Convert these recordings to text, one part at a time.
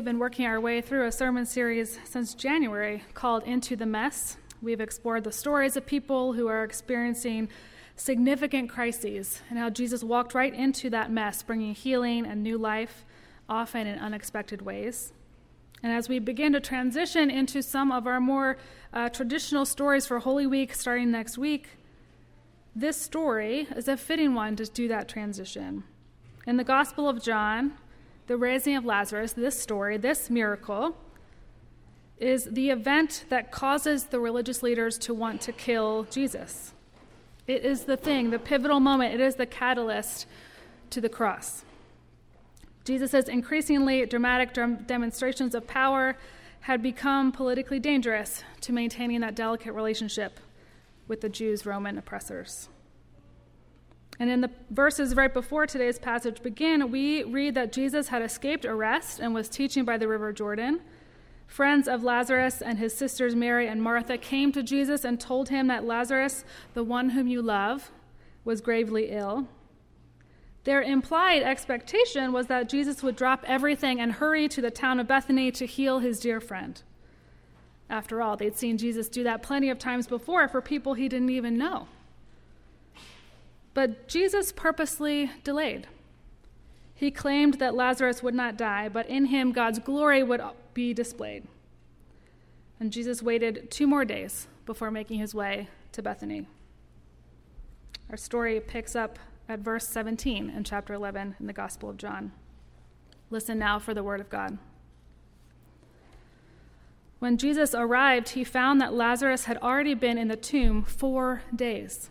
have been working our way through a sermon series since January called Into the Mess. We've explored the stories of people who are experiencing significant crises and how Jesus walked right into that mess, bringing healing and new life, often in unexpected ways. And as we begin to transition into some of our more uh, traditional stories for Holy Week starting next week, this story is a fitting one to do that transition. In the Gospel of John, the raising of Lazarus, this story, this miracle, is the event that causes the religious leaders to want to kill Jesus. It is the thing, the pivotal moment, it is the catalyst to the cross. Jesus' increasingly dramatic demonstrations of power had become politically dangerous to maintaining that delicate relationship with the Jews' Roman oppressors. And in the verses right before today's passage begin, we read that Jesus had escaped arrest and was teaching by the River Jordan. Friends of Lazarus and his sisters Mary and Martha came to Jesus and told him that Lazarus, the one whom you love, was gravely ill. Their implied expectation was that Jesus would drop everything and hurry to the town of Bethany to heal his dear friend. After all, they'd seen Jesus do that plenty of times before for people he didn't even know. But Jesus purposely delayed. He claimed that Lazarus would not die, but in him God's glory would be displayed. And Jesus waited two more days before making his way to Bethany. Our story picks up at verse 17 in chapter 11 in the Gospel of John. Listen now for the word of God. When Jesus arrived, he found that Lazarus had already been in the tomb four days.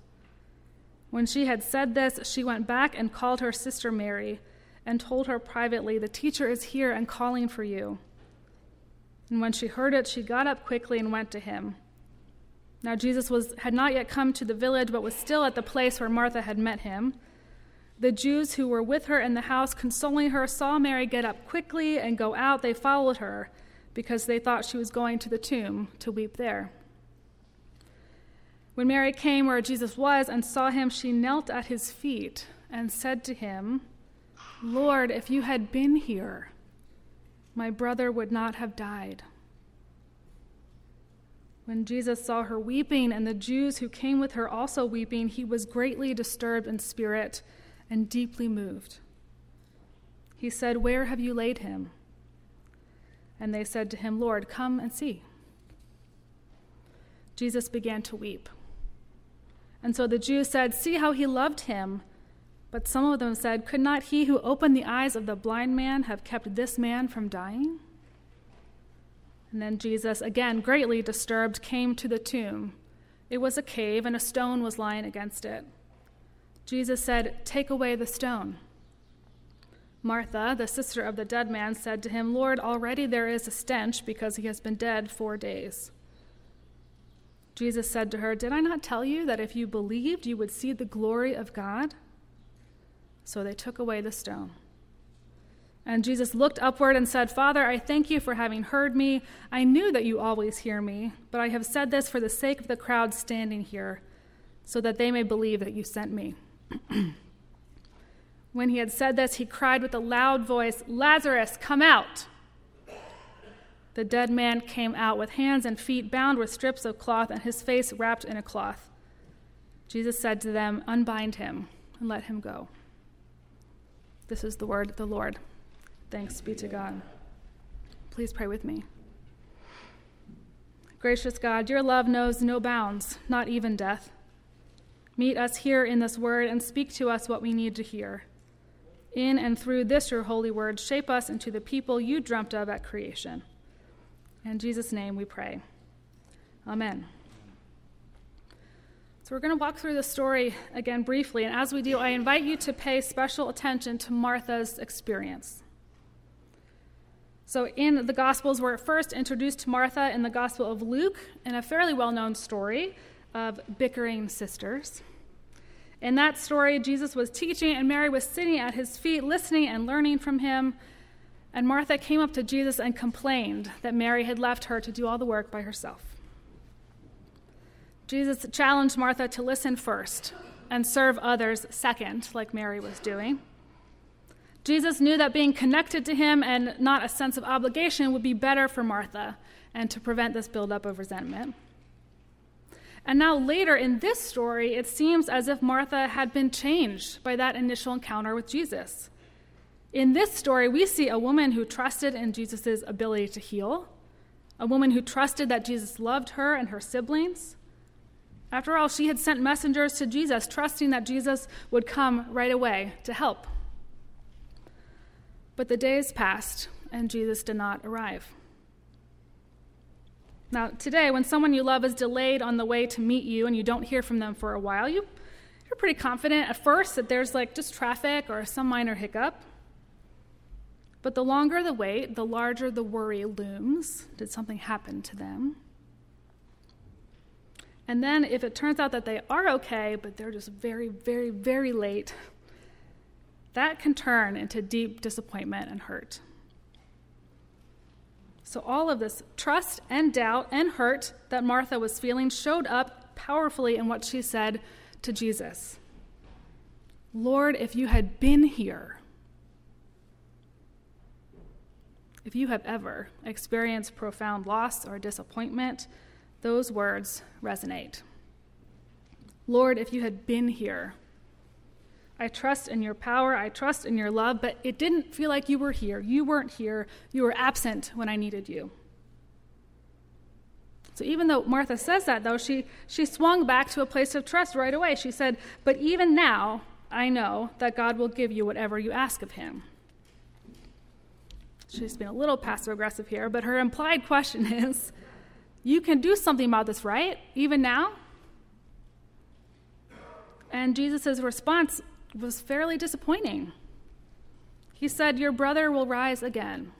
When she had said this, she went back and called her sister Mary and told her privately, The teacher is here and calling for you. And when she heard it, she got up quickly and went to him. Now Jesus was, had not yet come to the village, but was still at the place where Martha had met him. The Jews who were with her in the house, consoling her, saw Mary get up quickly and go out. They followed her because they thought she was going to the tomb to weep there. When Mary came where Jesus was and saw him, she knelt at his feet and said to him, Lord, if you had been here, my brother would not have died. When Jesus saw her weeping and the Jews who came with her also weeping, he was greatly disturbed in spirit and deeply moved. He said, Where have you laid him? And they said to him, Lord, come and see. Jesus began to weep. And so the Jews said, See how he loved him. But some of them said, Could not he who opened the eyes of the blind man have kept this man from dying? And then Jesus, again greatly disturbed, came to the tomb. It was a cave, and a stone was lying against it. Jesus said, Take away the stone. Martha, the sister of the dead man, said to him, Lord, already there is a stench because he has been dead four days. Jesus said to her, Did I not tell you that if you believed, you would see the glory of God? So they took away the stone. And Jesus looked upward and said, Father, I thank you for having heard me. I knew that you always hear me, but I have said this for the sake of the crowd standing here, so that they may believe that you sent me. when he had said this, he cried with a loud voice, Lazarus, come out. The dead man came out with hands and feet bound with strips of cloth and his face wrapped in a cloth. Jesus said to them, Unbind him and let him go. This is the word of the Lord. Thanks be to God. Please pray with me. Gracious God, your love knows no bounds, not even death. Meet us here in this word and speak to us what we need to hear. In and through this, your holy word, shape us into the people you dreamt of at creation. In Jesus' name we pray. Amen. So, we're going to walk through the story again briefly, and as we do, I invite you to pay special attention to Martha's experience. So, in the Gospels, we're first introduced to Martha in the Gospel of Luke in a fairly well known story of bickering sisters. In that story, Jesus was teaching, and Mary was sitting at his feet, listening and learning from him. And Martha came up to Jesus and complained that Mary had left her to do all the work by herself. Jesus challenged Martha to listen first and serve others second, like Mary was doing. Jesus knew that being connected to him and not a sense of obligation would be better for Martha and to prevent this buildup of resentment. And now, later in this story, it seems as if Martha had been changed by that initial encounter with Jesus. In this story, we see a woman who trusted in Jesus' ability to heal, a woman who trusted that Jesus loved her and her siblings. After all, she had sent messengers to Jesus, trusting that Jesus would come right away to help. But the days passed, and Jesus did not arrive. Now, today, when someone you love is delayed on the way to meet you and you don't hear from them for a while, you, you're pretty confident at first that there's like just traffic or some minor hiccup. But the longer the wait, the larger the worry looms. Did something happen to them? And then, if it turns out that they are okay, but they're just very, very, very late, that can turn into deep disappointment and hurt. So, all of this trust and doubt and hurt that Martha was feeling showed up powerfully in what she said to Jesus Lord, if you had been here, if you have ever experienced profound loss or disappointment, those words resonate. Lord, if you had been here, I trust in your power. I trust in your love, but it didn't feel like you were here. You weren't here. You were absent when I needed you. So even though Martha says that, though, she, she swung back to a place of trust right away. She said, But even now, I know that God will give you whatever you ask of him. She's been a little passive aggressive here, but her implied question is You can do something about this, right? Even now? And Jesus' response was fairly disappointing. He said, Your brother will rise again.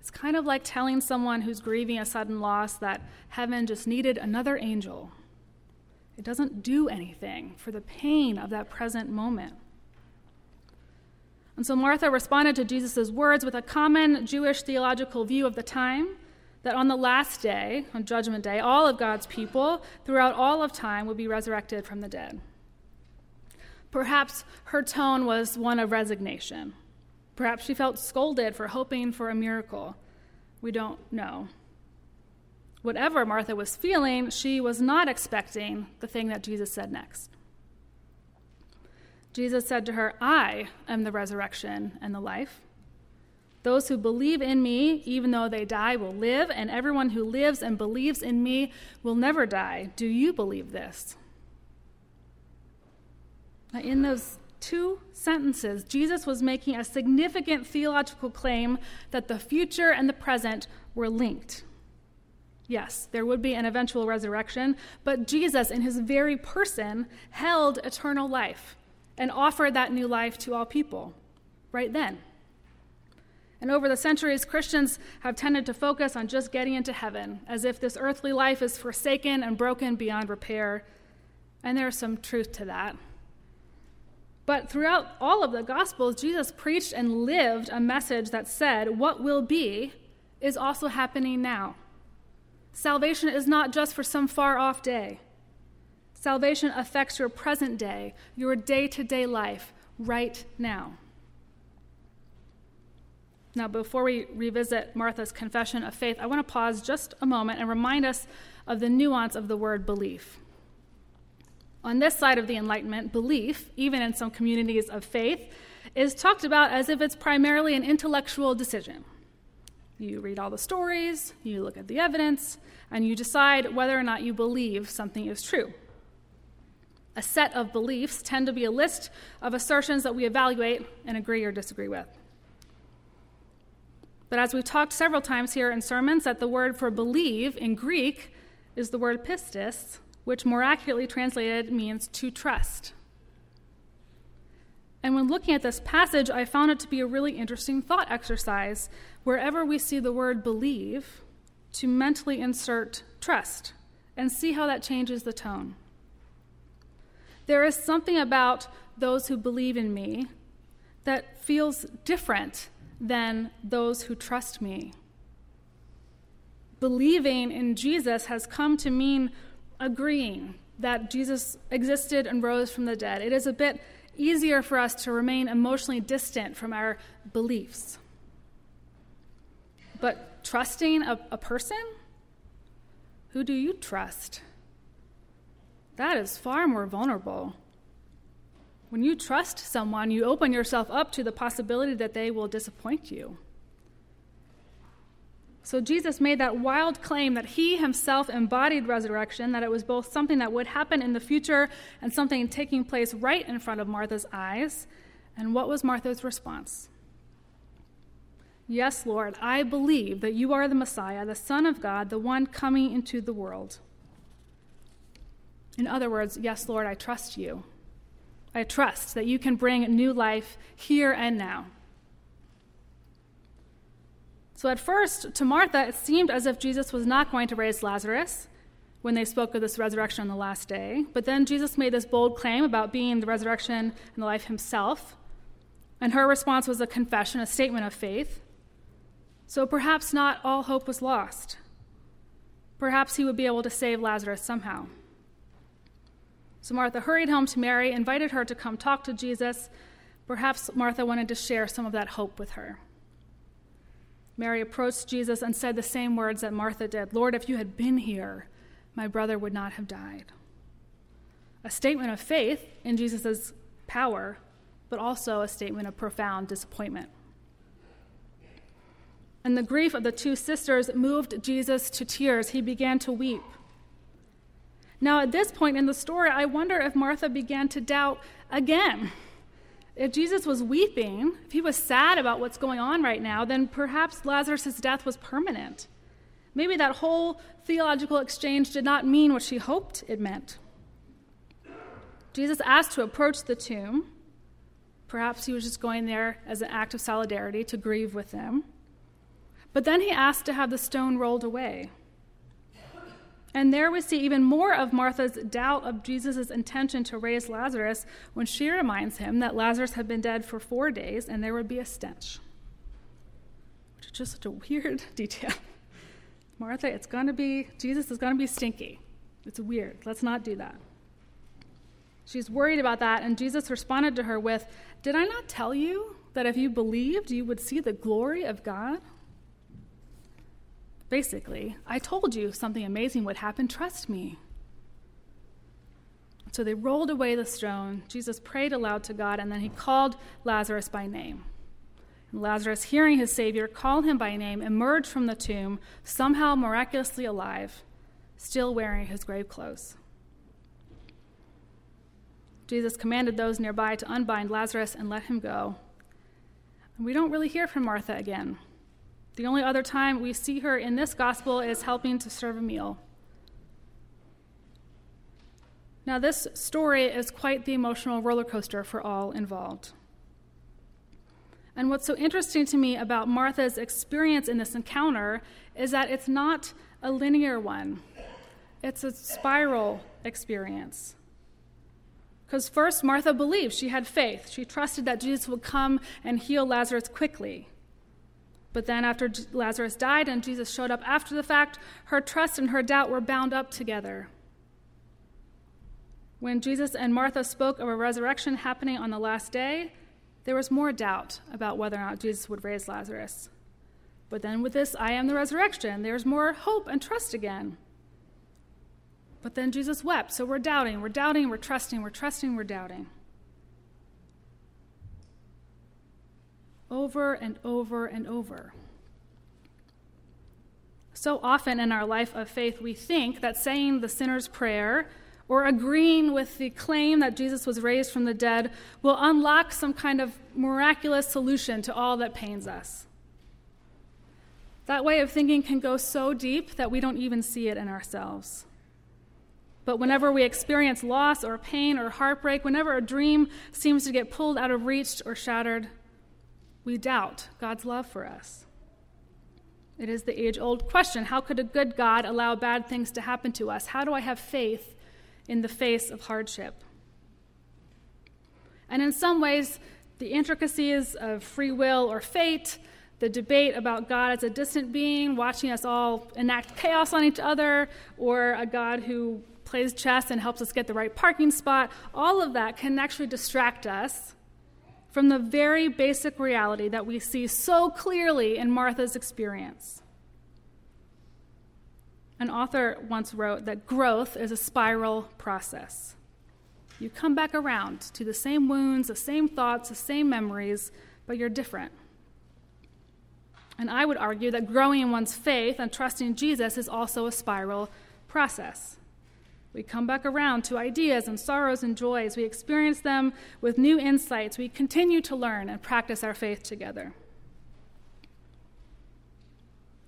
It's kind of like telling someone who's grieving a sudden loss that heaven just needed another angel. It doesn't do anything for the pain of that present moment. And so Martha responded to Jesus' words with a common Jewish theological view of the time that on the last day, on Judgment Day, all of God's people throughout all of time would be resurrected from the dead. Perhaps her tone was one of resignation. Perhaps she felt scolded for hoping for a miracle. We don't know. Whatever Martha was feeling, she was not expecting the thing that Jesus said next. Jesus said to her, I am the resurrection and the life. Those who believe in me, even though they die, will live, and everyone who lives and believes in me will never die. Do you believe this? In those two sentences, Jesus was making a significant theological claim that the future and the present were linked. Yes, there would be an eventual resurrection, but Jesus, in his very person, held eternal life and offer that new life to all people right then. And over the centuries, Christians have tended to focus on just getting into heaven, as if this earthly life is forsaken and broken beyond repair. And there's some truth to that. But throughout all of the Gospels, Jesus preached and lived a message that said, What will be is also happening now. Salvation is not just for some far off day. Salvation affects your present day, your day to day life, right now. Now, before we revisit Martha's confession of faith, I want to pause just a moment and remind us of the nuance of the word belief. On this side of the Enlightenment, belief, even in some communities of faith, is talked about as if it's primarily an intellectual decision. You read all the stories, you look at the evidence, and you decide whether or not you believe something is true. A set of beliefs tend to be a list of assertions that we evaluate and agree or disagree with. But as we've talked several times here in sermons, that the word for believe in Greek is the word pistis, which more accurately translated means to trust. And when looking at this passage, I found it to be a really interesting thought exercise. Wherever we see the word believe, to mentally insert trust and see how that changes the tone. There is something about those who believe in me that feels different than those who trust me. Believing in Jesus has come to mean agreeing that Jesus existed and rose from the dead. It is a bit easier for us to remain emotionally distant from our beliefs. But trusting a, a person? Who do you trust? That is far more vulnerable. When you trust someone, you open yourself up to the possibility that they will disappoint you. So Jesus made that wild claim that he himself embodied resurrection, that it was both something that would happen in the future and something taking place right in front of Martha's eyes. And what was Martha's response? Yes, Lord, I believe that you are the Messiah, the Son of God, the one coming into the world. In other words, yes, Lord, I trust you. I trust that you can bring new life here and now. So at first, to Martha, it seemed as if Jesus was not going to raise Lazarus when they spoke of this resurrection on the last day. But then Jesus made this bold claim about being the resurrection and the life himself. And her response was a confession, a statement of faith. So perhaps not all hope was lost. Perhaps he would be able to save Lazarus somehow. So Martha hurried home to Mary, invited her to come talk to Jesus. Perhaps Martha wanted to share some of that hope with her. Mary approached Jesus and said the same words that Martha did Lord, if you had been here, my brother would not have died. A statement of faith in Jesus' power, but also a statement of profound disappointment. And the grief of the two sisters moved Jesus to tears. He began to weep. Now, at this point in the story, I wonder if Martha began to doubt again if Jesus was weeping, if he was sad about what's going on right now, then perhaps Lazarus' death was permanent. Maybe that whole theological exchange did not mean what she hoped it meant. Jesus asked to approach the tomb. Perhaps he was just going there as an act of solidarity to grieve with them. But then he asked to have the stone rolled away. And there we see even more of Martha's doubt of Jesus' intention to raise Lazarus when she reminds him that Lazarus had been dead for four days and there would be a stench. Which is just such a weird detail. Martha, it's going to be, Jesus is going to be stinky. It's weird. Let's not do that. She's worried about that, and Jesus responded to her with, Did I not tell you that if you believed, you would see the glory of God? Basically, I told you something amazing would happen. Trust me. So they rolled away the stone. Jesus prayed aloud to God, and then he called Lazarus by name. And Lazarus, hearing his Savior call him by name, emerged from the tomb, somehow miraculously alive, still wearing his grave clothes. Jesus commanded those nearby to unbind Lazarus and let him go. And we don't really hear from Martha again. The only other time we see her in this gospel is helping to serve a meal. Now, this story is quite the emotional roller coaster for all involved. And what's so interesting to me about Martha's experience in this encounter is that it's not a linear one, it's a spiral experience. Because first, Martha believed, she had faith. She trusted that Jesus would come and heal Lazarus quickly. But then, after Lazarus died and Jesus showed up after the fact, her trust and her doubt were bound up together. When Jesus and Martha spoke of a resurrection happening on the last day, there was more doubt about whether or not Jesus would raise Lazarus. But then, with this, I am the resurrection, there's more hope and trust again. But then Jesus wept, so we're doubting, we're doubting, we're trusting, we're trusting, we're doubting. Over and over and over. So often in our life of faith, we think that saying the sinner's prayer or agreeing with the claim that Jesus was raised from the dead will unlock some kind of miraculous solution to all that pains us. That way of thinking can go so deep that we don't even see it in ourselves. But whenever we experience loss or pain or heartbreak, whenever a dream seems to get pulled out of reach or shattered, we doubt God's love for us. It is the age old question how could a good God allow bad things to happen to us? How do I have faith in the face of hardship? And in some ways, the intricacies of free will or fate, the debate about God as a distant being watching us all enact chaos on each other, or a God who plays chess and helps us get the right parking spot, all of that can actually distract us from the very basic reality that we see so clearly in Martha's experience. An author once wrote that growth is a spiral process. You come back around to the same wounds, the same thoughts, the same memories, but you're different. And I would argue that growing in one's faith and trusting Jesus is also a spiral process. We come back around to ideas and sorrows and joys. We experience them with new insights. We continue to learn and practice our faith together.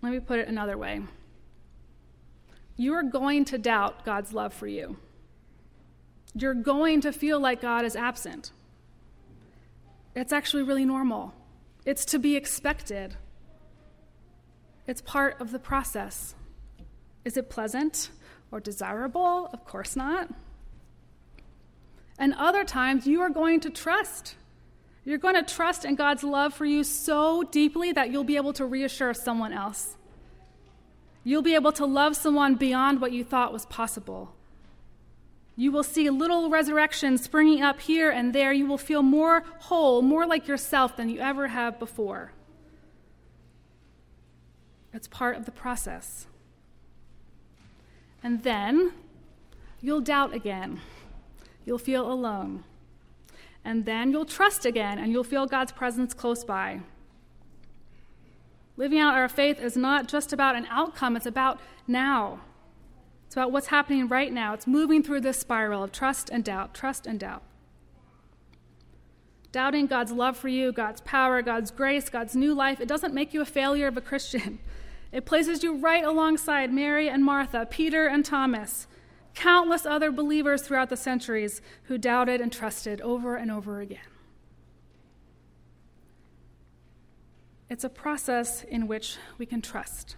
Let me put it another way you are going to doubt God's love for you. You're going to feel like God is absent. It's actually really normal, it's to be expected. It's part of the process. Is it pleasant or desirable? Of course not. And other times you are going to trust. You're going to trust in God's love for you so deeply that you'll be able to reassure someone else. You'll be able to love someone beyond what you thought was possible. You will see little resurrections springing up here and there. You will feel more whole, more like yourself than you ever have before. It's part of the process. And then you'll doubt again. You'll feel alone. And then you'll trust again, and you'll feel God's presence close by. Living out our faith is not just about an outcome, it's about now. It's about what's happening right now. It's moving through this spiral of trust and doubt, trust and doubt. Doubting God's love for you, God's power, God's grace, God's new life, it doesn't make you a failure of a Christian. It places you right alongside Mary and Martha, Peter and Thomas, countless other believers throughout the centuries who doubted and trusted over and over again. It's a process in which we can trust.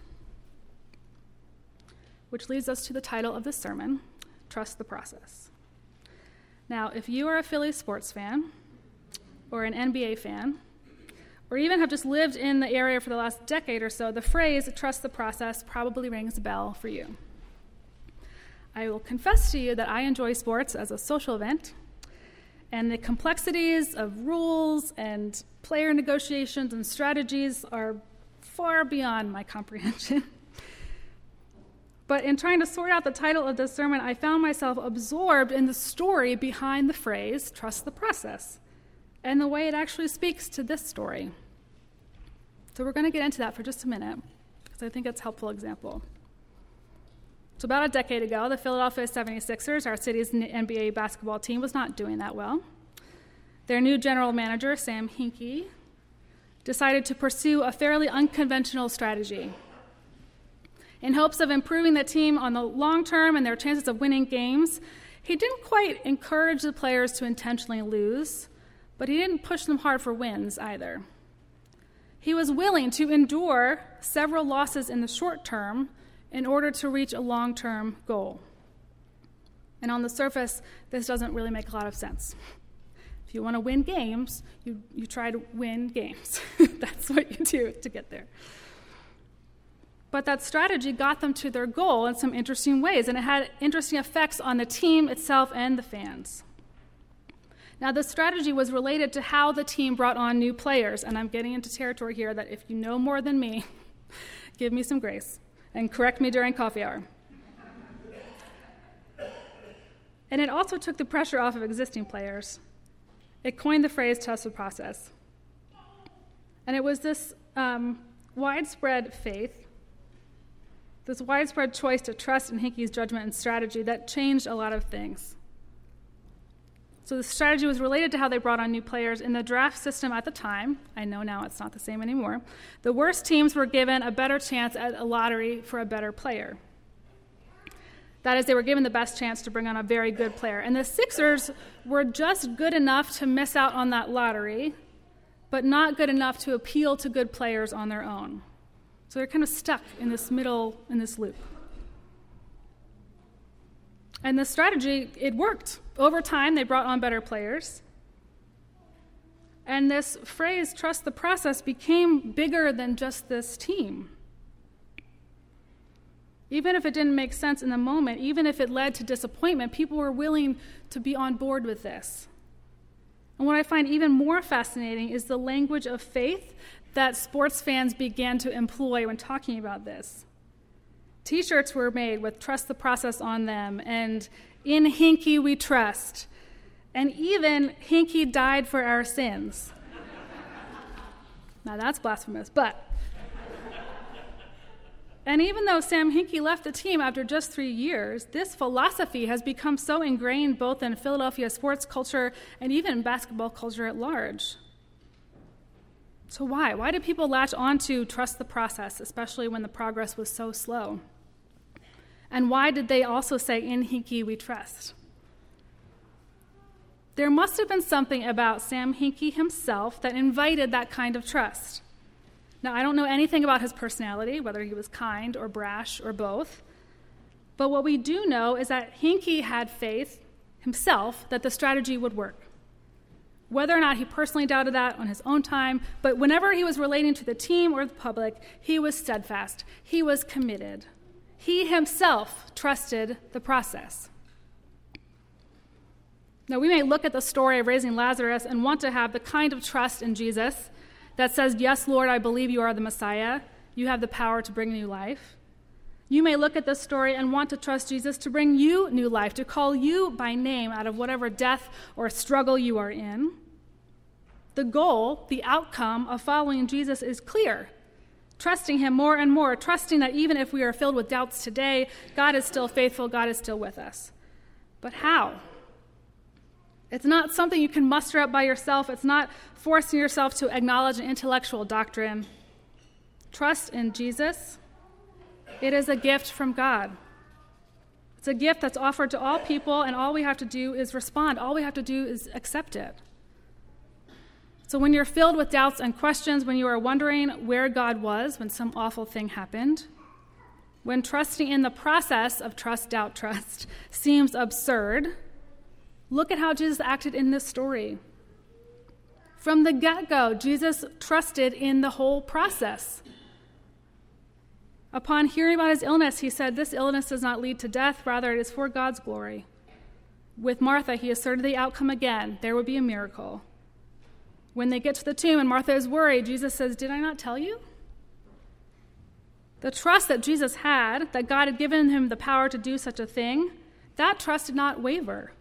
Which leads us to the title of this sermon Trust the Process. Now, if you are a Philly sports fan, or an NBA fan, or even have just lived in the area for the last decade or so, the phrase trust the process probably rings a bell for you. I will confess to you that I enjoy sports as a social event, and the complexities of rules and player negotiations and strategies are far beyond my comprehension. but in trying to sort out the title of this sermon, I found myself absorbed in the story behind the phrase, trust the process, and the way it actually speaks to this story. So we're going to get into that for just a minute, because I think it's a helpful example. So, about a decade ago, the Philadelphia 76ers, our city's NBA basketball team, was not doing that well. Their new general manager, Sam Hinkie, decided to pursue a fairly unconventional strategy. In hopes of improving the team on the long term and their chances of winning games, he didn't quite encourage the players to intentionally lose, but he didn't push them hard for wins either. He was willing to endure several losses in the short term in order to reach a long term goal. And on the surface, this doesn't really make a lot of sense. If you want to win games, you, you try to win games. That's what you do to get there. But that strategy got them to their goal in some interesting ways, and it had interesting effects on the team itself and the fans. Now, the strategy was related to how the team brought on new players, and I'm getting into territory here that if you know more than me, give me some grace and correct me during coffee hour. And it also took the pressure off of existing players. It coined the phrase the process. And it was this um, widespread faith This widespread choice to trust in Hinkie's judgment and strategy that changed a lot of things. So the strategy was related to how they brought on new players. In the draft system at the time, I know now it's not the same anymore, the worst teams were given a better chance at a lottery for a better player. That is, they were given the best chance to bring on a very good player. And the Sixers were just good enough to miss out on that lottery, but not good enough to appeal to good players on their own. So they're kind of stuck in this middle, in this loop. And the strategy, it worked. Over time, they brought on better players. And this phrase, trust the process, became bigger than just this team. Even if it didn't make sense in the moment, even if it led to disappointment, people were willing to be on board with this. And what I find even more fascinating is the language of faith that sports fans began to employ when talking about this. T shirts were made with Trust the Process on them, and In Hinkie We Trust. And even Hinkie died for our sins. now that's blasphemous, but. And even though Sam Hinkie left the team after just three years, this philosophy has become so ingrained both in Philadelphia sports culture and even basketball culture at large. So, why? Why do people latch on to trust the process, especially when the progress was so slow? And why did they also say, In Hinkie we trust? There must have been something about Sam Hinkie himself that invited that kind of trust. Now, I don't know anything about his personality, whether he was kind or brash or both. But what we do know is that Hinkie had faith himself that the strategy would work. Whether or not he personally doubted that on his own time, but whenever he was relating to the team or the public, he was steadfast. He was committed. He himself trusted the process. Now, we may look at the story of raising Lazarus and want to have the kind of trust in Jesus that says, Yes, Lord, I believe you are the Messiah. You have the power to bring new life. You may look at this story and want to trust Jesus to bring you new life, to call you by name out of whatever death or struggle you are in. The goal, the outcome of following Jesus is clear trusting Him more and more, trusting that even if we are filled with doubts today, God is still faithful, God is still with us. But how? It's not something you can muster up by yourself. It's not forcing yourself to acknowledge an intellectual doctrine. Trust in Jesus. It is a gift from God. It's a gift that's offered to all people, and all we have to do is respond. All we have to do is accept it. So, when you're filled with doubts and questions, when you are wondering where God was when some awful thing happened, when trusting in the process of trust, doubt, trust seems absurd, look at how Jesus acted in this story. From the get go, Jesus trusted in the whole process. Upon hearing about his illness, he said, This illness does not lead to death, rather, it is for God's glory. With Martha, he asserted the outcome again there would be a miracle. When they get to the tomb and Martha is worried, Jesus says, Did I not tell you? The trust that Jesus had, that God had given him the power to do such a thing, that trust did not waver.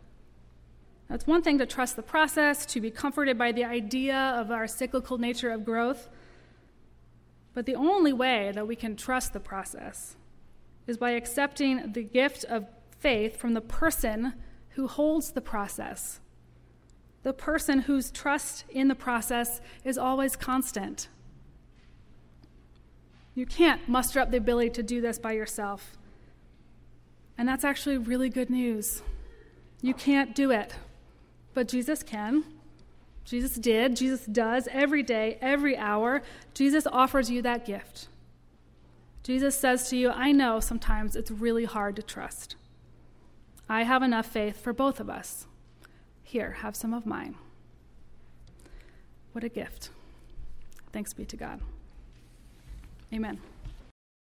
That's one thing to trust the process, to be comforted by the idea of our cyclical nature of growth. But the only way that we can trust the process is by accepting the gift of faith from the person who holds the process the person whose trust in the process is always constant. You can't muster up the ability to do this by yourself. And that's actually really good news. You can't do it, but Jesus can. Jesus did, Jesus does every day, every hour. Jesus offers you that gift. Jesus says to you, I know sometimes it's really hard to trust. I have enough faith for both of us. Here, have some of mine. What a gift. Thanks be to God. Amen.